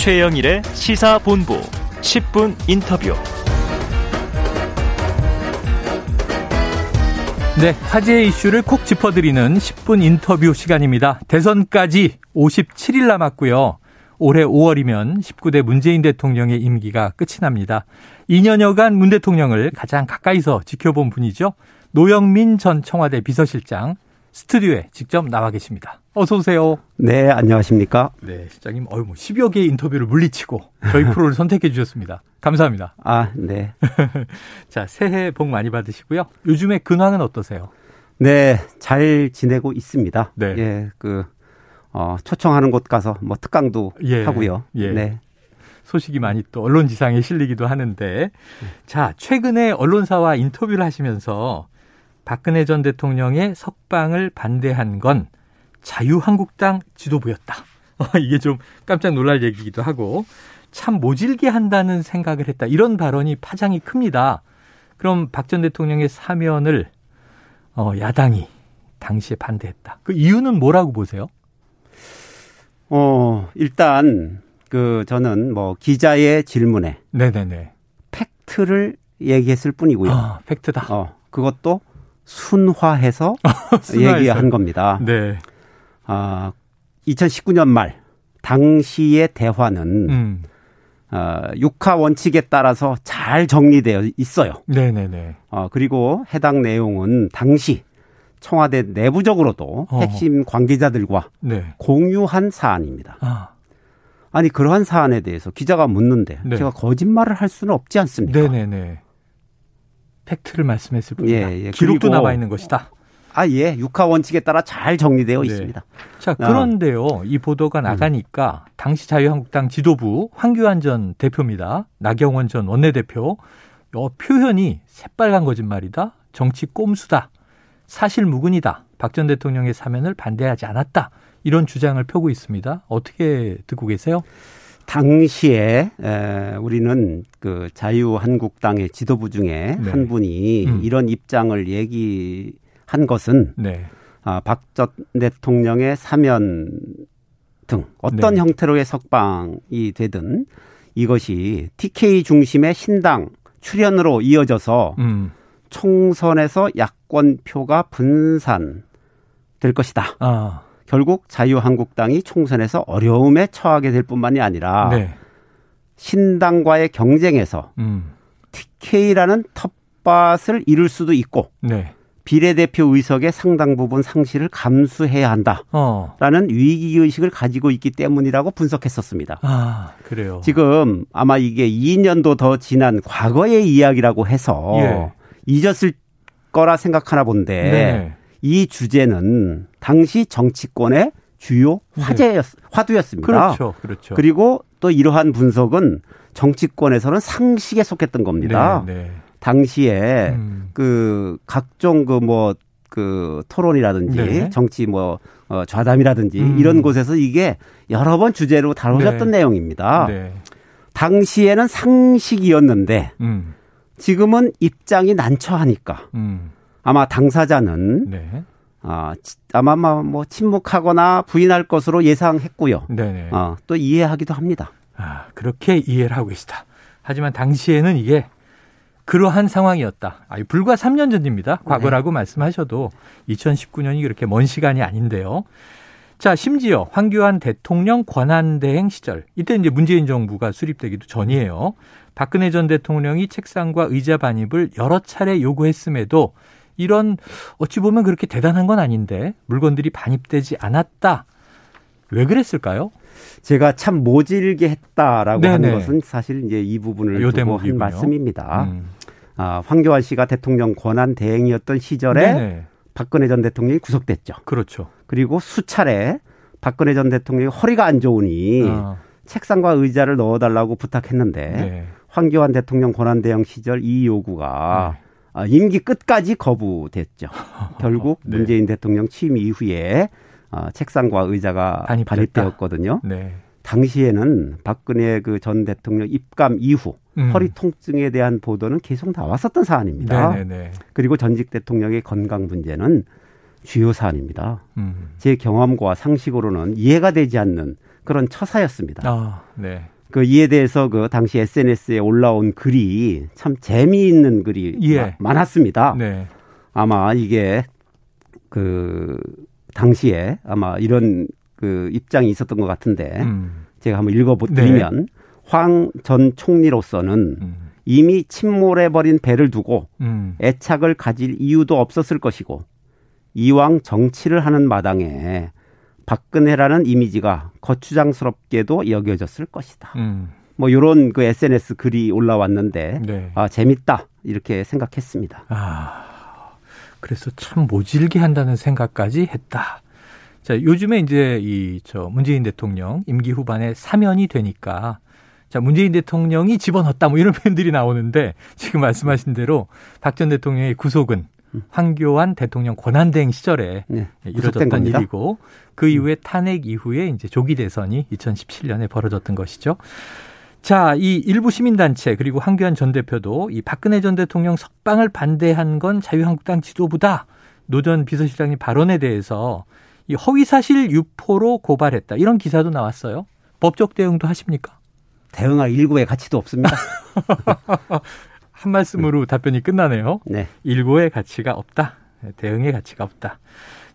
최영일의 시사본부 10분 인터뷰. 네, 화제의 이슈를 콕 짚어드리는 10분 인터뷰 시간입니다. 대선까지 57일 남았고요. 올해 5월이면 19대 문재인 대통령의 임기가 끝이 납니다. 2년여간 문 대통령을 가장 가까이서 지켜본 분이죠. 노영민 전 청와대 비서실장 스튜디오에 직접 나와 계십니다. 어서 오세요. 네, 안녕하십니까? 네, 실장님, 어유 뭐 10여 개의 인터뷰를 물리치고 저희 프로를 선택해 주셨습니다. 감사합니다. 아, 네. 자, 새해 복 많이 받으시고요. 요즘에 근황은 어떠세요? 네, 잘 지내고 있습니다. 네. 예, 그, 어, 초청하는 곳 가서 뭐 특강도 예, 하고요. 예. 네. 소식이 많이 또 언론 지상에 실리기도 하는데, 자, 최근에 언론사와 인터뷰를 하시면서 박근혜 전 대통령의 석방을 반대한 건 자유한국당 지도부였다. 이게 좀 깜짝 놀랄 얘기기도 하고, 참 모질게 한다는 생각을 했다. 이런 발언이 파장이 큽니다. 그럼 박 전 대통령의 사면을 어, 야당이 당시에 반대했다. 그 이유는 뭐라고 보세요? 어, 일단, 그, 저는 뭐, 기자의 질문에 네네네. 팩트를 얘기했을 뿐이고요. 아, 팩트다. 어, 그것도 순화해서 순화해서. 얘기한 겁니다. 네. 아, 2019년 말, 당시의 대화는, 음. 어, 육하 원칙에 따라서 잘 정리되어 있어요. 네네네. 어, 그리고 해당 내용은 당시 청와대 내부적으로도 어. 핵심 관계자들과 네. 공유한 사안입니다. 아, 아니 그러한 사안에 대해서 기자가 묻는데 네. 제가 거짓말을 할 수는 없지 않습니까? 네네네. 팩트를 말씀했을 뿐이다. 예, 예. 기록도 그리고- 남아 있는 것이다. 아 예, 육하 원칙에 따라 잘 정리되어 네. 있습니다. 자, 그런데요. 이 보도가 나가니까 당시 자유한국당 지도부 황교안 전 대표입니다. 나경원 전 원내대표. 어, 표현이 새빨간 거짓말이다. 정치 꼼수다. 사실 무근이다. 박 전 대통령의 사면을 반대하지 않았다. 이런 주장을 펴고 있습니다. 어떻게 듣고 계세요? 당시에 에, 우리는 그 자유한국당의 지도부 중에 네. 한 분이 음. 이런 입장을 얘기한 것은 네. 아, 박전 대통령의 사면 등 어떤 네. 형태로의 석방이 되든 이것이 TK 중심의 신당 출연으로 이어져서 음. 총선에서 야권 표가 분산될 것이다. 아. 결국 자유한국당이 총선에서 어려움에 처하게 될 뿐만이 아니라 네. 신당과의 경쟁에서 음. TK라는 텃밭을 이룰 수도 있고 네. 비례대표 의석의 상당 부분 상실을 감수해야 한다. 어. 라는 위기 의식을 가지고 있기 때문이라고 분석했었습니다. 아, 그래요. 지금 아마 이게 2년도 더 지난 과거의 이야기라고 해서 예. 잊었을 거라 생각하나 본데 네. 이 주제는 당시 정치권의 주요 화제였, 화두였습니다. 그렇죠. 그렇죠. 그리고 또 이러한 분석은 정치권에서는 상식에 속했던 겁니다. 네, 네. 당시에 음. 그 각종 그 뭐 그 토론이라든지 네. 정치 뭐 어, 좌담이라든지 음. 이런 곳에서 이게 여러 번 주제로 다뤄졌던 네. 내용입니다. 네. 당시에는 상식이었는데 음. 지금은 입장이 난처하니까 음. 아마 당사자는 네. 아, 치- 아마 뭐- 뭐 침묵하거나 부인할 것으로 예상했고요. 네, 네. 어, 또 이해하기도 합니다. 아, 그렇게 이해를 하고 계시다. 하지만 당시에는 이게 그러한 상황이었다. 아, 불과 3년 전입니다. 과거라고 말씀하셔도 2019년이 그렇게 먼 시간이 아닌데요. 자, 심지어 황교안 대통령 권한대행 시절, 이때 이제 문재인 정부가 수립되기도 전이에요. 박근혜 전 대통령이 책상과 의자 반입을 여러 차례 요구했음에도 이런 어찌 보면 그렇게 대단한 건 아닌데 물건들이 반입되지 않았다. 왜 그랬을까요? 제가 참 모질게 했다라고 네네. 하는 것은 사실 이제 이 부분을 요 두고. 한 말씀입니다. 음. 아, 황교안 씨가 대통령 권한 대행이었던 시절에 네네. 박근혜 전 대통령이 구속됐죠. 그렇죠. 그리고 수차례 박근혜 전 대통령이 허리가 안 좋으니 아, 책상과 의자를 넣어달라고 부탁했는데 네. 황교안 대통령 권한 대행 시절 이 요구가 네. 아, 임기 끝까지 거부됐죠. 결국 네. 문재인 대통령 취임 이후에 아, 책상과 의자가 반입됐다. 반입되었거든요. 네. 당시에는 박근혜 그 전 대통령 입감 이후 음. 허리 통증에 대한 보도는 계속 나왔었던 사안입니다. 네네네. 그리고 전직 대통령의 건강 문제는 주요 사안입니다. 음. 제 경험과 상식으로는 이해가 되지 않는 그런 처사였습니다. 아, 네. 그 이에 대해서 그 당시 SNS에 올라온 글이 참 재미있는 글이 예. 많았습니다. 네. 아마 이게 그 당시에 아마 이런 그 입장이 있었던 것 같은데 음, 제가 한번 읽어드리면 황전 총리로서는 음, 이미 침몰해버린 배를 두고 음. 애착을 가질 이유도 없었을 것이고 이왕 정치를 하는 마당에 박근혜라는 이미지가 거추장스럽게도 여겨졌을 것이다. 음, 뭐 이런 그 SNS 글이 올라왔는데 네. 아 재밌다 이렇게 생각했습니다. 아, 그래서 참 모질게 한다는 생각까지 했다. 자, 요즘에 이제 이 저 문재인 대통령 임기 후반에 사면이 되니까 자, 문재인 대통령이 집어넣었다 뭐 이런 표현들이 나오는데 지금 말씀하신 대로 박 전 대통령의 구속은 황교안 대통령 권한대행 시절에 네, 이뤄졌던. 일이고 그 이후에 탄핵 이후에 이제 조기 대선이 2017년에 벌어졌던 것이죠. 자, 이 일부 시민단체 그리고 황교안 전 대표도 이 박근혜 전 대통령 석방을 반대한 건 자유한국당 지도부다. 노 전 비서실장님 발언에 대해서 이 허위사실 유포로 고발했다. 이런 기사도 나왔어요. 법적 대응도 하십니까? 대응할 일구의 가치도 없습니다. 한 말씀으로 답변이 끝나네요. 네. 일고의 가치가 없다. 대응의 가치가 없다.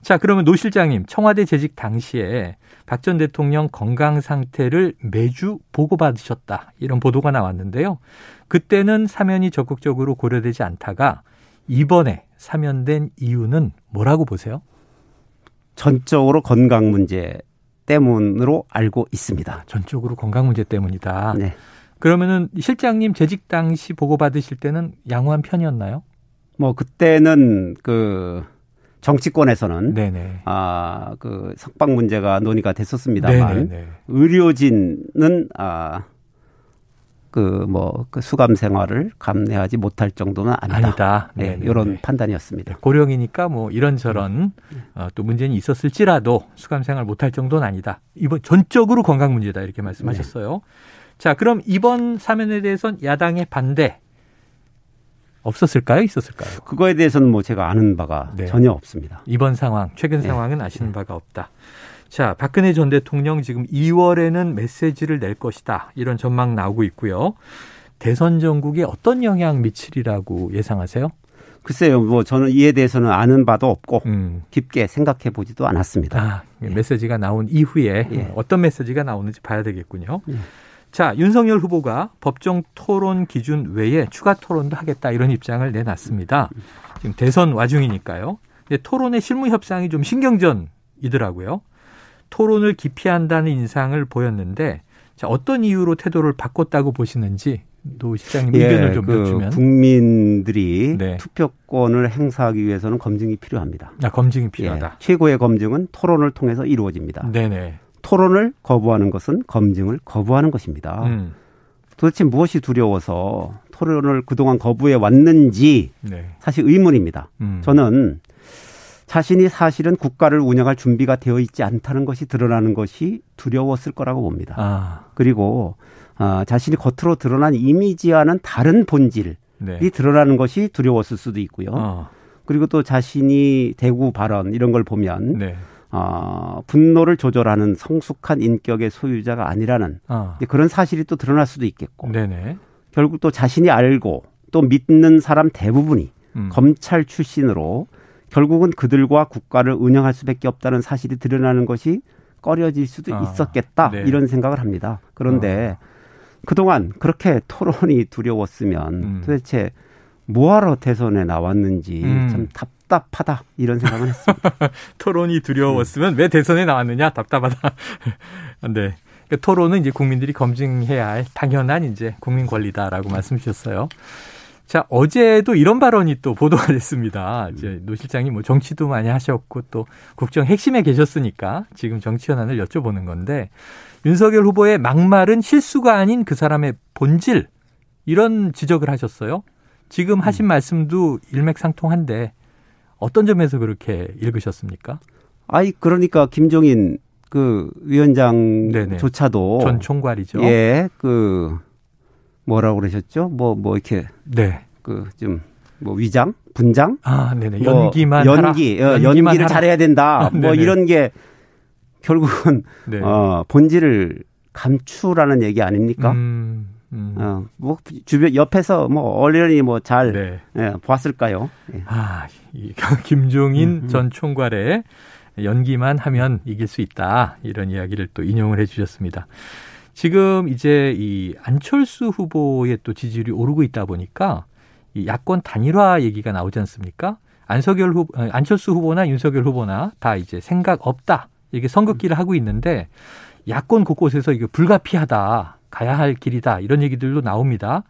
자, 그러면 노 실장님, 청와대 재직 당시에 박 전 대통령 건강 상태를 매주 보고받으셨다. 이런 보도가 나왔는데요. 그때는 사면이 적극적으로 고려되지 않다가 이번에 사면된 이유는 뭐라고 보세요? 전적으로 건강 문제 때문으로 알고 있습니다. 전적으로 건강 문제 때문이다. 네. 그러면은 실장님 재직 당시 보고받으실 때는 양호한 편이었나요? 뭐 그때는 그 정치권에서는 네네. 아, 그 석방 문제가 논의가 됐었습니다만 네네네. 의료진은 아, 그 뭐 그 수감 생활을 감내하지 못할 정도는 아니다. 아니다. 네. 이런 판단이었습니다. 고령이니까 뭐 이런저런 어, 또 문제는 있었을지라도 수감 생활 못할 정도는 아니다. 이번 전적으로 건강 문제다 이렇게 말씀하셨어요. 자, 그럼 이번 사면에 대해서는 야당의 반대 없었을까요? 있었을까요? 그거에 대해서는 뭐 제가 아는 바가 네. 전혀 없습니다. 이번 상황, 최근 네. 상황은 아시는 바가 없다. 자, 박근혜 전 대통령 지금 2월에는 메시지를 낼 것이다. 이런 전망 나오고 있고요. 대선 전국에 어떤 영향 미치리라고 예상하세요? 글쎄요, 뭐 저는 이에 대해서는 아는 바도 없고 음. 깊게 생각해 보지도 않았습니다. 아, 메시지가 나온 이후에 예. 어떤 메시지가 나오는지 봐야 되겠군요. 예. 자, 윤석열 후보가 법정 토론 기준 외에 추가 토론도 하겠다 이런 입장을 내놨습니다. 지금 대선 와중이니까요. 근데 토론의 실무 협상이 좀 신경전이더라고요. 토론을 기피한다는 인상을 보였는데 자, 어떤 이유로 태도를 바꿨다고 보시는지 노 시장님 의견을 좀 그 여쭈면 국민들이 네. 투표권을 행사하기 위해서는 검증이 필요합니다. 아, 검증이 예, 필요하다. 최고의 검증은 토론을 통해서 이루어집니다. 네네. 토론을 거부하는 것은 검증을 거부하는 것입니다. 음, 도대체 무엇이 두려워서 토론을 그동안 거부해 왔는지 네. 사실 의문입니다. 음. 저는 자신이 사실은 국가를 운영할 준비가 되어 있지 않다는 것이 드러나는 것이 두려웠을 거라고 봅니다. 아, 그리고 아, 자신이 겉으로 드러난 이미지와는 다른 본질이 네. 드러나는 것이 두려웠을 수도 있고요. 어, 그리고 또 자신이 대구 발언 이런 걸 보면 네. 아, 분노를 조절하는 성숙한 인격의 소유자가 아니라는 아, 그런 사실이 또 드러날 수도 있겠고 네네. 결국 또 자신이 알고 또 믿는 사람 대부분이 음. 검찰 출신으로 결국은 그들과 국가를 운영할 수밖에 없다는 사실이 드러나는 것이 꺼려질 수도 아, 있었겠다 네. 이런 생각을 합니다. 그런데 그동안 그렇게 토론이 두려웠으면 음. 도대체 뭐하러 대선에 나왔는지 음. 참 답 답하다 이런 생각을 했습니다. 토론이 두려웠으면 왜 대선에 나왔느냐 답답하다. 네. 그러니까 토론은 이제 국민들이 검증해야 할 당연한 이제 국민 권리다라고 말씀 주셨어요. 자, 어제도 이런 발언이 또 보도가 됐습니다. 이제 노 실장이 뭐 정치도 많이 하셨고 또 국정 핵심에 계셨으니까 지금 정치 현안을 여쭤보는 건데 윤석열 후보의 막말은 실수가 아닌 그 사람의 본질 이런 지적을 하셨어요. 지금 하신 말씀도 일맥상통한데 어떤 점에서 그렇게 읽으셨습니까? 아이 그러니까 김종인 그 위원장조차도 전 총괄이죠. 예, 그 뭐라고 그러셨죠? 뭐뭐 이렇게 네. 그좀 뭐 위장, 분장, 아, 네네. 뭐 연기만 연기, 하라. 어, 연기만 연기를 하라. 잘해야 된다. 아, 뭐. 이런 게 결국은 네. 어, 본질을 감추라는 얘기 아닙니까? 음, 음. 어, 뭐 주변 옆에서 뭐 언론이 뭐잘 네. 예, 보았을까요? 예. 아, 이 김종인 음, 음. 전 총괄의 연기만 하면 이길 수 있다. 이런 이야기를 또 인용을 해 주셨습니다. 지금 이제 이 안철수 후보의 또 지지율이 오르고 있다 보니까 이 야권 단일화 얘기가 나오지 않습니까? 안석열 후 어, 안철수 후보나 윤석열 후보나 다 이제 생각 없다. 이게 선긋기를 하고 있는데 야권 곳곳에서 이게 불가피하다. 가야 할 길이다. 이런 얘기들도 나옵니다.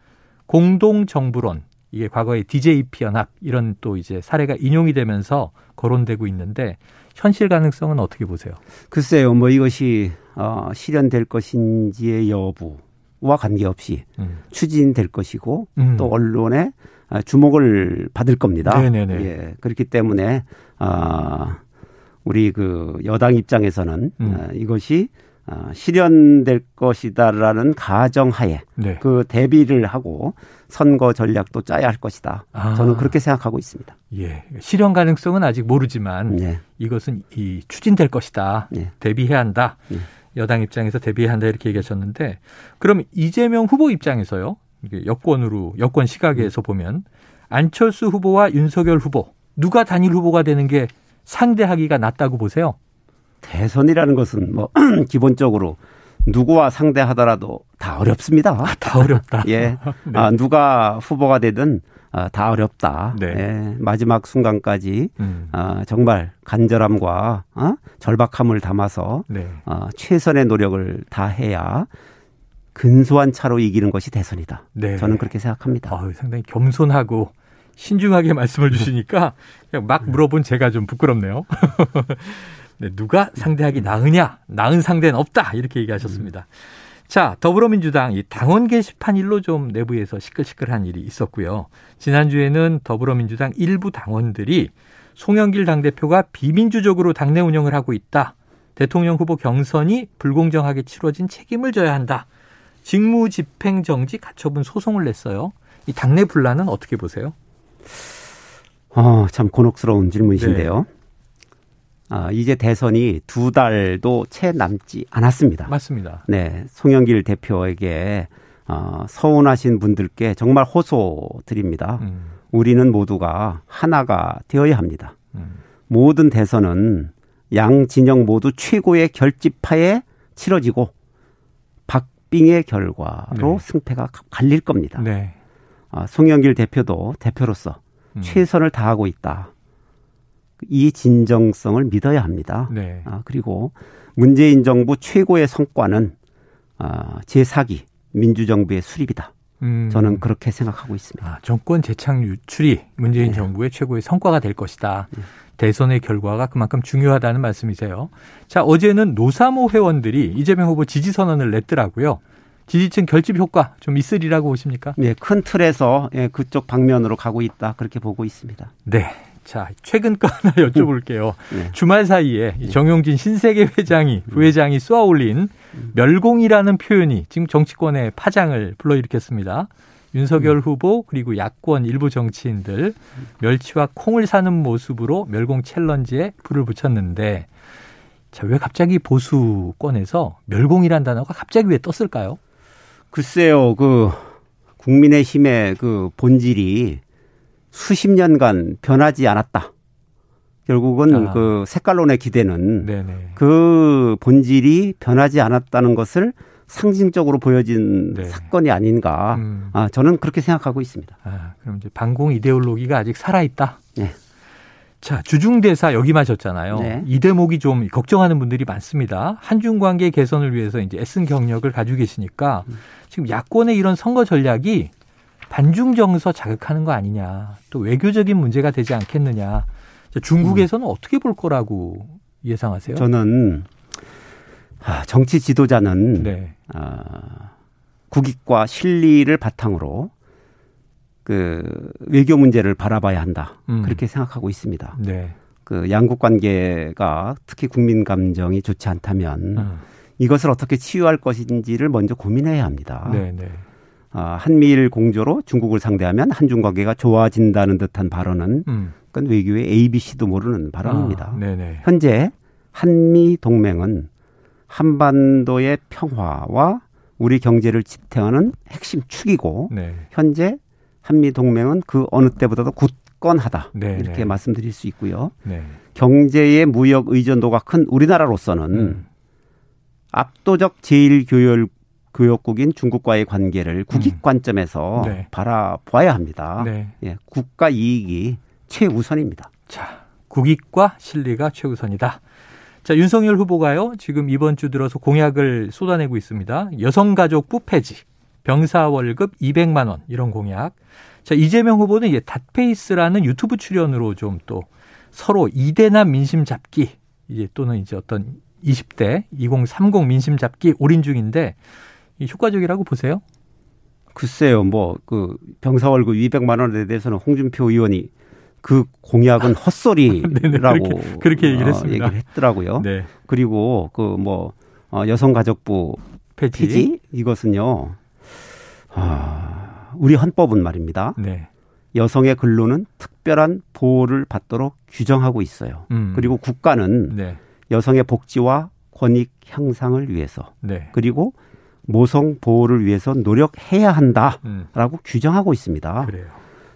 공동 정부론 이게 과거에 DJP 연합 이런 또 이제 사례가 인용이 되면서 거론되고 있는데 현실 가능성은 어떻게 보세요? 글쎄요, 뭐 이것이 어, 실현될 것인지의 여부와 관계없이 음. 추진될 것이고 음. 또 언론의 아, 주목을 받을 겁니다. 네네네. 예, 그렇기 때문에 아 우리 그 여당 입장에서는 음. 아, 이것이 아, 실현될 것이다라는 가정하에 네. 그 대비를 하고 선거 전략도 짜야 할 것이다. 아. 저는 그렇게 생각하고 있습니다. 예. 실현 가능성은 아직 모르지만 네. 이것은 이 추진될 것이다. 네. 대비해야 한다. 네. 여당 입장에서 대비해야 한다 이렇게 얘기하셨는데 그럼 이재명 후보 입장에서요. 여권으로 여권 시각에서 보면 안철수 후보와 윤석열 후보 누가 단일 후보가 되는 게 상대하기가 낫다고 보세요. 대선이라는 것은 뭐 기본적으로 누구와 상대하더라도 다 어렵습니다. 다 어렵다. 예. 네. 아, 누가 후보가 되든 아, 다 어렵다. 네. 예. 마지막 순간까지 음. 아, 정말 간절함과 어? 절박함을 담아서 네. 어, 최선의 노력을 다해야 근소한 차로 이기는 것이 대선이다. 네. 저는 그렇게 생각합니다. 아유, 상당히 겸손하고 신중하게 말씀을 주시니까 그냥 막 물어본 제가 좀 부끄럽네요. 네, 누가 상대하기 나으냐? 나은 상대는 없다. 이렇게 얘기하셨습니다. 자, 더불어민주당 이 당원 게시판 일로 좀 내부에서 시끌시끌한 일이 있었고요. 지난주에는 더불어민주당 일부 당원들이 송영길 당대표가 비민주적으로 당내 운영을 하고 있다. 대통령 후보 경선이 불공정하게 치러진 책임을 져야 한다. 직무 집행 정지 가처분 소송을 냈어요. 이 당내 분란은 어떻게 보세요? 어, 참 곤혹스러운 질문이신데요. 네. 아, 이제 대선이 두 달도 채 남지 않았습니다. 맞습니다. 네, 송영길 대표에게 어, 서운하신 분들께 정말 호소드립니다. 음, 우리는 모두가 하나가 되어야 합니다. 음, 모든 대선은 양 진영 모두 최고의 결집하에 치러지고 박빙의 결과로 네. 승패가 갈릴 겁니다. 네. 아, 송영길 대표도 대표로서 음, 최선을 다하고 있다. 이 진정성을 믿어야 합니다. 네. 아, 그리고 문재인 정부 최고의 성과는 아, 제4기 민주정부의 수립이다. 음, 저는 그렇게 생각하고 있습니다. 아, 정권 재창 유출이 문재인 네. 정부의 최고의 성과가 될 것이다. 대선의 결과가 그만큼 중요하다는 말씀이세요. 자, 어제는 노사모 회원들이 이재명 후보 지지 선언을 냈더라고요. 지지층 결집 효과 좀 있으리라고 보십니까? 예, 큰 틀에서 예, 그쪽 방면으로 가고 있다. 그렇게 보고 있습니다. 네. 자, 최근 거 하나 여쭤볼게요. 네. 주말 사이에 이 정용진 신세계 회장이 부회장이 쏘아 올린 멸공이라는 표현이 지금 정치권의 파장을 불러일으켰습니다. 윤석열 후보 그리고 야권 일부 정치인들 멸치와 콩을 사는 모습으로 멸공 챌린지에 불을 붙였는데 자, 왜 갑자기 보수권에서 멸공이란 단어가 갑자기 왜 떴을까요? 글쎄요, 그 국민의힘의 그 본질이 수십 년간 변하지 않았다. 결국은 아. 그 색깔론의 기대는 네네. 그 본질이 변하지 않았다는 것을 상징적으로 보여진 네. 사건이 아닌가. 음. 아, 저는 그렇게 생각하고 있습니다. 아, 그럼 이제 반공 이데올로기가 아직 살아있다. 네. 자, 주중대사 역임하셨잖아요. 네. 이 대목이 좀 걱정하는 분들이 많습니다. 한중 관계 개선을 위해서 이제 애쓴 경력을 가지고 계시니까 지금 야권의 이런 선거 전략이 반중 정서 자극하는 거 아니냐. 또 외교적인 문제가 되지 않겠느냐. 자, 중국에서는 어떻게 볼 거라고 예상하세요? 저는 아, 정치 지도자는 네. 아, 국익과 실리를 바탕으로 그 외교 문제를 바라봐야 한다. 음. 그렇게 생각하고 있습니다. 네. 그 양국 관계가 특히 국민 감정이 좋지 않다면 음. 이것을 어떻게 치유할 것인지를 먼저 고민해야 합니다. 네, 네. 아, 한미일 공조로 중국을 상대하면 한중 관계가 좋아진다는 듯한 발언은 음. 그건 외교의 ABC도 모르는 발언입니다. 아. 현재 한미 동맹은 한반도의 평화와 우리 경제를 지탱하는 핵심 축이고 네. 현재 한미 동맹은 그 어느 때보다도 굳건하다 네, 이렇게 네. 말씀드릴 수 있고요. 네. 경제의 무역 의존도가 큰 우리나라로서는 음. 압도적 제일 교열 교역국인 중국과의 관계를 국익 음. 관점에서 네. 바라봐야 합니다. 네. 예, 국가 이익이 최우선입니다. 자, 국익과 실리가 최우선이다. 자, 윤석열 후보가요, 지금 이번 주 들어서 공약을 쏟아내고 있습니다. 여성가족부 폐지, 병사 월급 200만원, 이런 공약. 자, 이재명 후보는 이제 닷페이스라는 유튜브 출연으로 좀 또 서로 이대남 민심 잡기, 이제 또는 이제 어떤 20대, 2030 민심 잡기 올인 중인데, 이 효과적이라고 보세요? 글쎄요, 뭐 그 병사 월급 200만 원에 대해서는 홍준표 의원이 그 공약은 헛소리라고 네네, 그렇게- 그렇게 얘기를 어, 했습니다. 얘기를 했더라고요. 네. 그리고 그 뭐 여성가족부 폐지. 폐지 이것은요. 아, 우리 헌법은 말입니다. 네. 여성의 근로는 특별한 보호를 받도록 규정하고 있어요. 음. 그리고 국가는 네. 여성의 복지와 권익 향상을 위해서 네. 그리고 모성 보호를 위해서 노력해야 한다라고 음. 규정하고 있습니다. 그래요.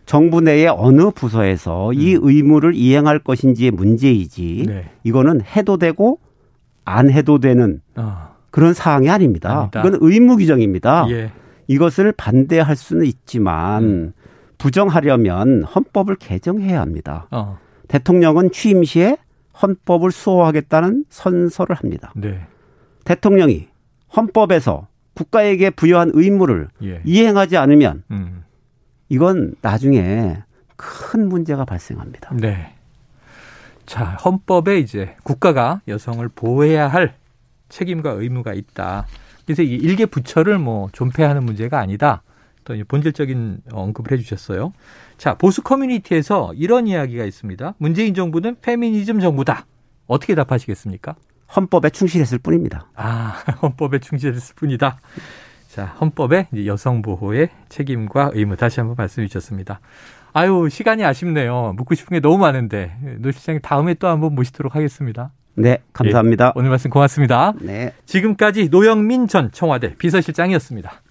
정부 내의 어느 부서에서 이 의무를 이행할 것인지의 문제이지 음. 네. 이거는 해도 되고 안 해도 되는 아, 그런 사항이 아닙니다. 아니다. 이건 의무 규정입니다. 예. 이것을 반대할 수는 있지만 음. 부정하려면 헌법을 개정해야 합니다. 어. 대통령은 취임 시에 헌법을 수호하겠다는 선서를 합니다. 네. 대통령이 헌법에서 국가에게 부여한 의무를 예. 이행하지 않으면 음. 이건 나중에 큰 문제가 발생합니다. 네. 자, 헌법에 이제 국가가 여성을 보호해야 할 책임과 의무가 있다. 그래서 이 일개 부처를 뭐 존폐하는 문제가 아니다. 또 본질적인 언급을 해주셨어요. 자, 보수 커뮤니티에서 이런 이야기가 있습니다. 문재인 정부는 페미니즘 정부다. 어떻게 답하시겠습니까? 헌법에 충실했을 뿐입니다. 아, 헌법에 충실했을 뿐이다. 자, 헌법에 이제 여성 보호의 책임과 의무 다시 한번 말씀해 주셨습니다. 아유, 시간이 아쉽네요. 묻고 싶은 게 너무 많은데 노 실장님 다음에 또 한번 모시도록 하겠습니다. 네, 감사합니다. 오늘 말씀 고맙습니다. 네. 지금까지 노영민 전 청와대 비서실장이었습니다.